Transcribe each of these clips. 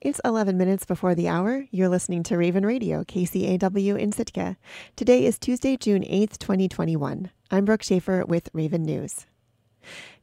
It's 11 minutes before the hour. You're listening to Raven Radio, KCAW in Sitka. Today is Tuesday, June 8th, 2021. I'm Brooke Schaefer with Raven News.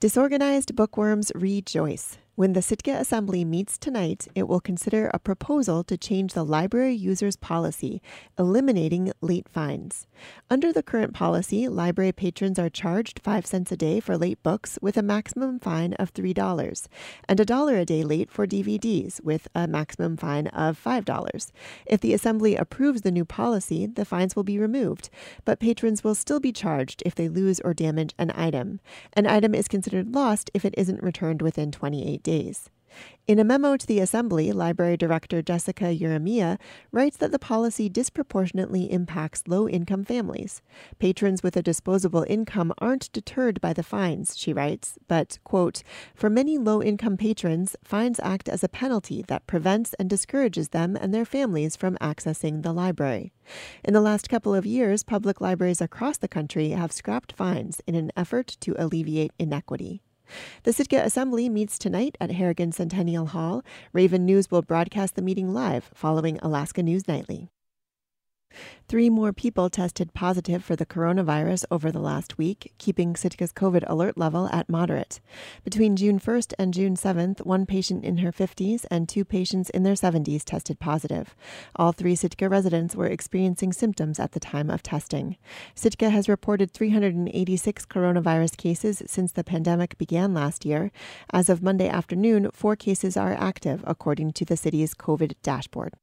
Disorganized bookworms rejoice. When the Sitka Assembly meets tonight, it will consider a proposal to change the library users policy, eliminating late fines. Under the current policy, library patrons are charged 5 cents a day for late books with a maximum fine of $3, and a dollar a day late for DVDs with a maximum fine of $5. If the Assembly approves the new policy, the fines will be removed, but patrons will still be charged if they lose or damage an item. An item is considered lost if it isn't returned within 28 days days. In a memo to the Assembly, Library Director Jessica Ieremia writes that the policy disproportionately impacts low income families. Patrons with a disposable income aren't deterred by the fines, she writes, but, quote, for many low income patrons, fines act as a penalty that prevents and discourages them and their families from accessing the library. In the last couple of years, public libraries across the country have scrapped fines in an effort to alleviate inequity. The Sitka Assembly meets tonight at Harrigan Centennial Hall. Raven News will broadcast the meeting live following Alaska News Nightly. Three more people tested positive for the coronavirus over the last week, keeping Sitka's COVID alert level at moderate. Between June 1st and June 7th, one patient in her 50s and two patients in their 70s tested positive. All three Sitka residents were experiencing symptoms at the time of testing. Sitka has reported 386 coronavirus cases since the pandemic began last year. As of Monday afternoon, four cases are active, according to the city's COVID dashboard.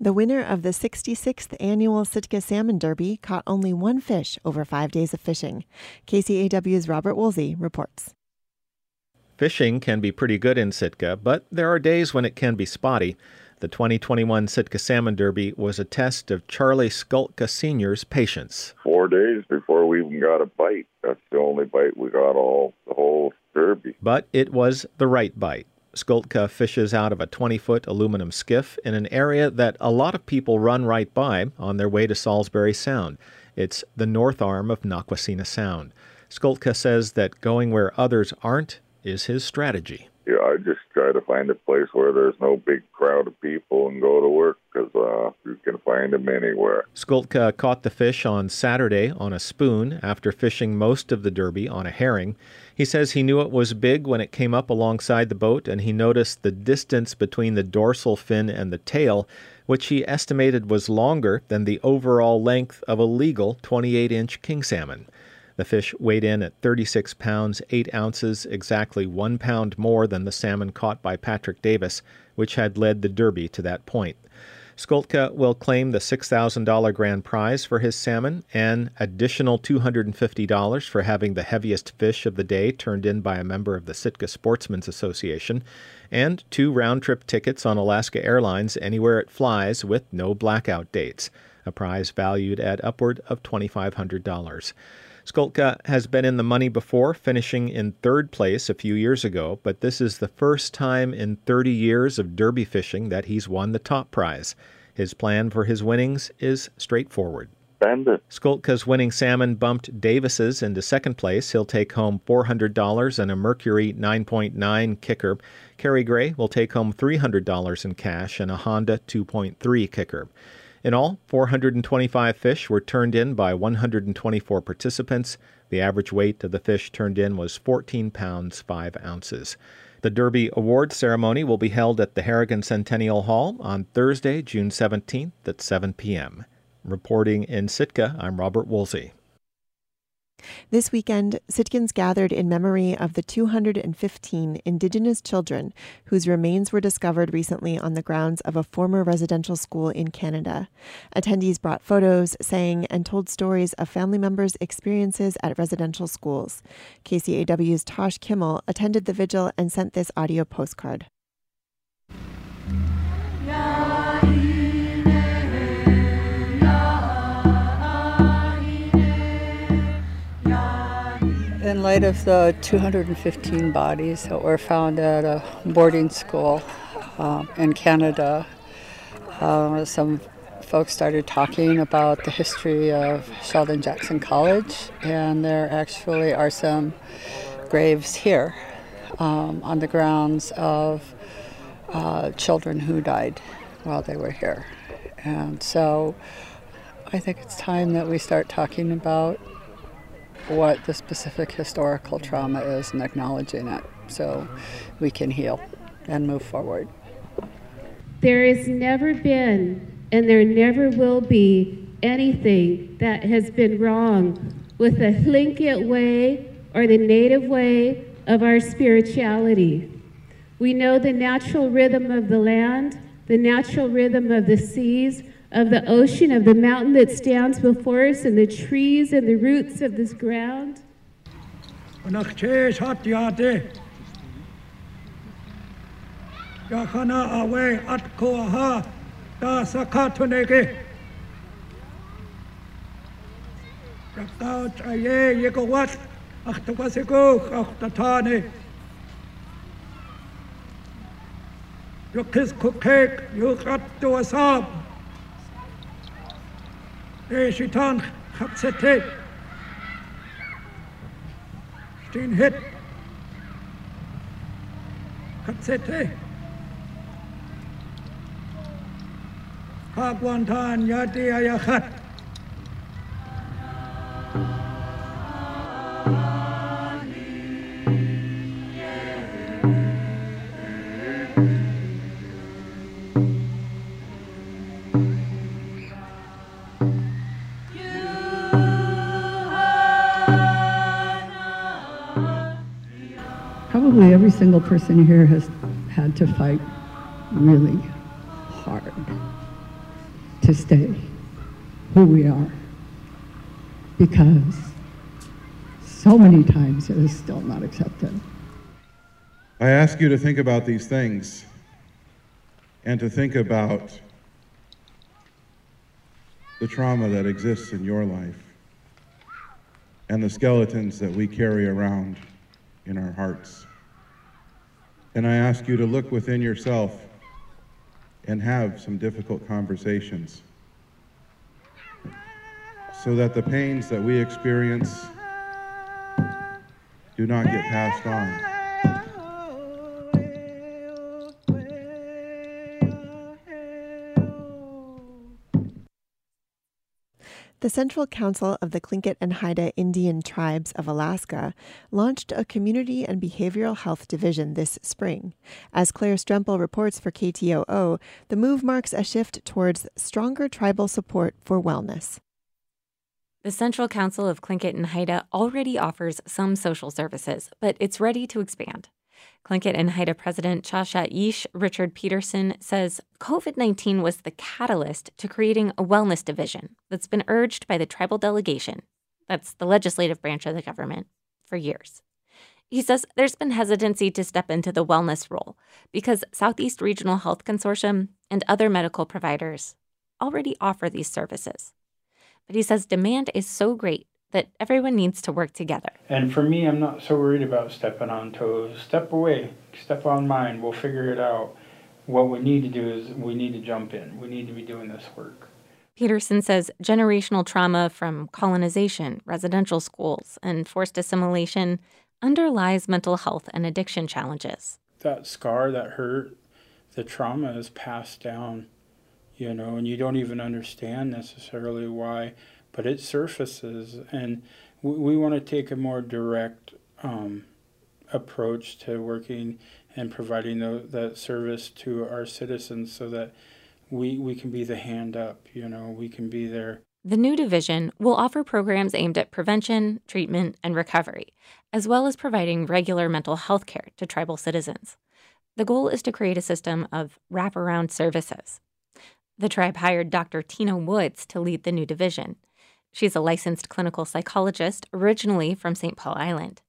The winner of the 66th annual Sitka Salmon Derby caught only one fish over five days of fishing. KCAW's Robert Woolsey reports. Fishing can be pretty good in Sitka, but there are days when it can be spotty. The 2021 Sitka Salmon Derby was a test of Charlie Skultka Sr.'s patience. Four days before we even got a bite. That's the only bite we got all the whole derby. But it was the right bite. Skultka fishes out of a 20 foot aluminum skiff in an area that a lot of people run right by on their way to Salisbury Sound. It's the north arm of Nakwasina Sound. Skultka says that going where others aren't is his strategy. Yeah, I just try to find a place where there's no big crowd of people and go to work because uh, you can find them anywhere. Skultka caught the fish on Saturday on a spoon after fishing most of the derby on a herring. He says he knew it was big when it came up alongside the boat, and he noticed the distance between the dorsal fin and the tail, which he estimated was longer than the overall length of a legal 28 inch king salmon. The fish weighed in at 36 pounds 8 ounces, exactly one pound more than the salmon caught by Patrick Davis, which had led the Derby to that point. Skultka will claim the $6,000 grand prize for his salmon and additional $250 for having the heaviest fish of the day turned in by a member of the Sitka Sportsmen's Association, and two round trip tickets on Alaska Airlines anywhere it flies with no blackout dates, a prize valued at upward of $2,500. Skultka has been in the money before, finishing in third place a few years ago, but this is the first time in 30 years of derby fishing that he's won the top prize. His plan for his winnings is straightforward. Bandit. Skultka's winning salmon bumped Davis's into second place. He'll take home $400 and a Mercury 9.9 kicker. Kerry Gray will take home $300 in cash and a Honda 2.3 kicker. In all, 425 fish were turned in by 124 participants. The average weight of the fish turned in was 14 pounds 5 ounces. The Derby Award ceremony will be held at the Harrigan Centennial Hall on Thursday, June 17th at 7 p.m. Reporting in Sitka, I'm Robert Woolsey. This weekend, Sitkans gathered in memory of the 215 Indigenous children whose remains were discovered recently on the grounds of a former residential school in Canada. Attendees brought photos, sang, and told stories of family members' experiences at residential schools. KCAW's Tash Kimmell attended the vigil and sent this audio postcard. In light of the 215 bodies that were found at a boarding school um, in Canada, uh, some folks started talking about the history of Sheldon Jackson College, and there actually are some graves here um, on the grounds of uh, children who died while they were here. And so I think it's time that we start talking about what the specific historical trauma is and acknowledging it so we can heal and move forward. There has never been, and there never will be, anything that has been wrong with the Tlingit way or the native way of our spirituality. We know the natural rhythm of the land, the natural rhythm of the seas, of the ocean, of the mountain that stands before us, and the trees and the roots of this ground. Koaha da sakatuneke. Raptau chaye yekawat achtukasiko achtatane. Yukis kukek yukat tuasab. Probably every single person here has had to fight really hard to stay who we are because so many times it is still not accepted. I ask you to think about these things and to think about the trauma that exists in your life and the skeletons that we carry around in our hearts. And I ask you to look within yourself and have some difficult conversations so that the pains that we experience do not get passed on. The Central Council of the Tlingit and Haida Indian Tribes of Alaska launched a community and behavioral health division this spring. As Claire Stremple reports for KTOO, the move marks a shift towards stronger tribal support for wellness. The Central Council of Tlingit and Haida already offers some social services, but it's ready to expand. Tlingit and Haida President Chalyee Éesh Richard Peterson says COVID 19 was the catalyst to creating a wellness division that's been urged by the tribal delegation, that's the legislative branch of the government, for years. He says there's been hesitancy to step into the wellness role because Southeast Regional Health Consortium and other medical providers already offer these services. But he says demand is so great that everyone needs to work together. And for me, I'm not so worried about stepping on toes. Step away, step on mine, we'll figure it out. What we need to do is we need to jump in, we need to be doing this work. Peterson says generational trauma from colonization, residential schools, and forced assimilation underlies mental health and addiction challenges. That scar, that hurt, the trauma is passed down, you know, and you don't even understand necessarily why but it surfaces, and we, we want to take a more direct um, approach to working and providing the, that service to our citizens so that we, we can be the hand up, you know, we can be there. The new division will offer programs aimed at prevention, treatment, and recovery, as well as providing regular mental health care to tribal citizens. The goal is to create a system of wraparound services. The tribe hired Dr. Tina Woods to lead the new division. She's a licensed clinical psychologist originally from St. Paul Island.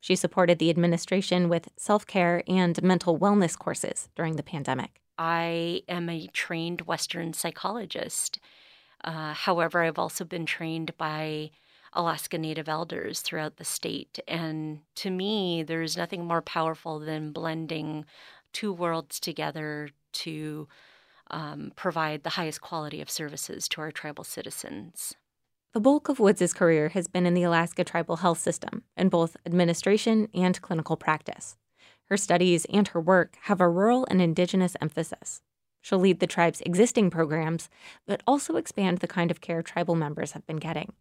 She supported the administration with self care and mental wellness courses during the pandemic. I am a trained Western psychologist. Uh, however, I've also been trained by Alaska Native elders throughout the state. And to me, there's nothing more powerful than blending two worlds together to um, provide the highest quality of services to our tribal citizens. The bulk of Woods' career has been in the Alaska tribal health system, in both administration and clinical practice. Her studies and her work have a rural and indigenous emphasis. She'll lead the tribe's existing programs, but also expand the kind of care tribal members have been getting.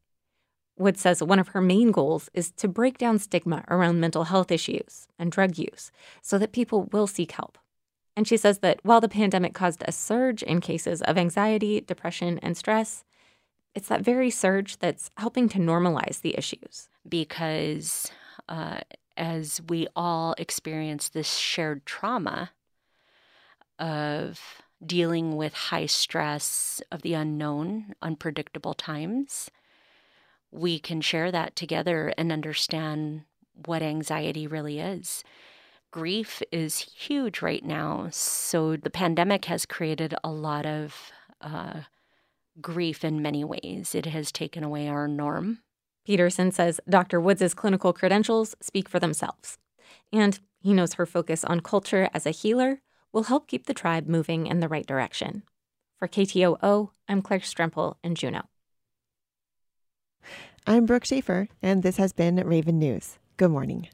Woods says one of her main goals is to break down stigma around mental health issues and drug use so that people will seek help. And she says that while the pandemic caused a surge in cases of anxiety, depression, and stress, it's that very surge that's helping to normalize the issues. Because uh, as we all experience this shared trauma of dealing with high stress, of the unknown, unpredictable times, we can share that together and understand what anxiety really is. Grief is huge right now. So the pandemic has created a lot of uh, grief in many ways. It has taken away our norm. Peterson says Dr. Woods' clinical credentials speak for themselves. And he knows her focus on culture as a healer will help keep the tribe moving in the right direction. For KTOO, I'm Claire Stremple in Juneau. I'm Brooke Schaefer, and this has been Raven News. Good morning.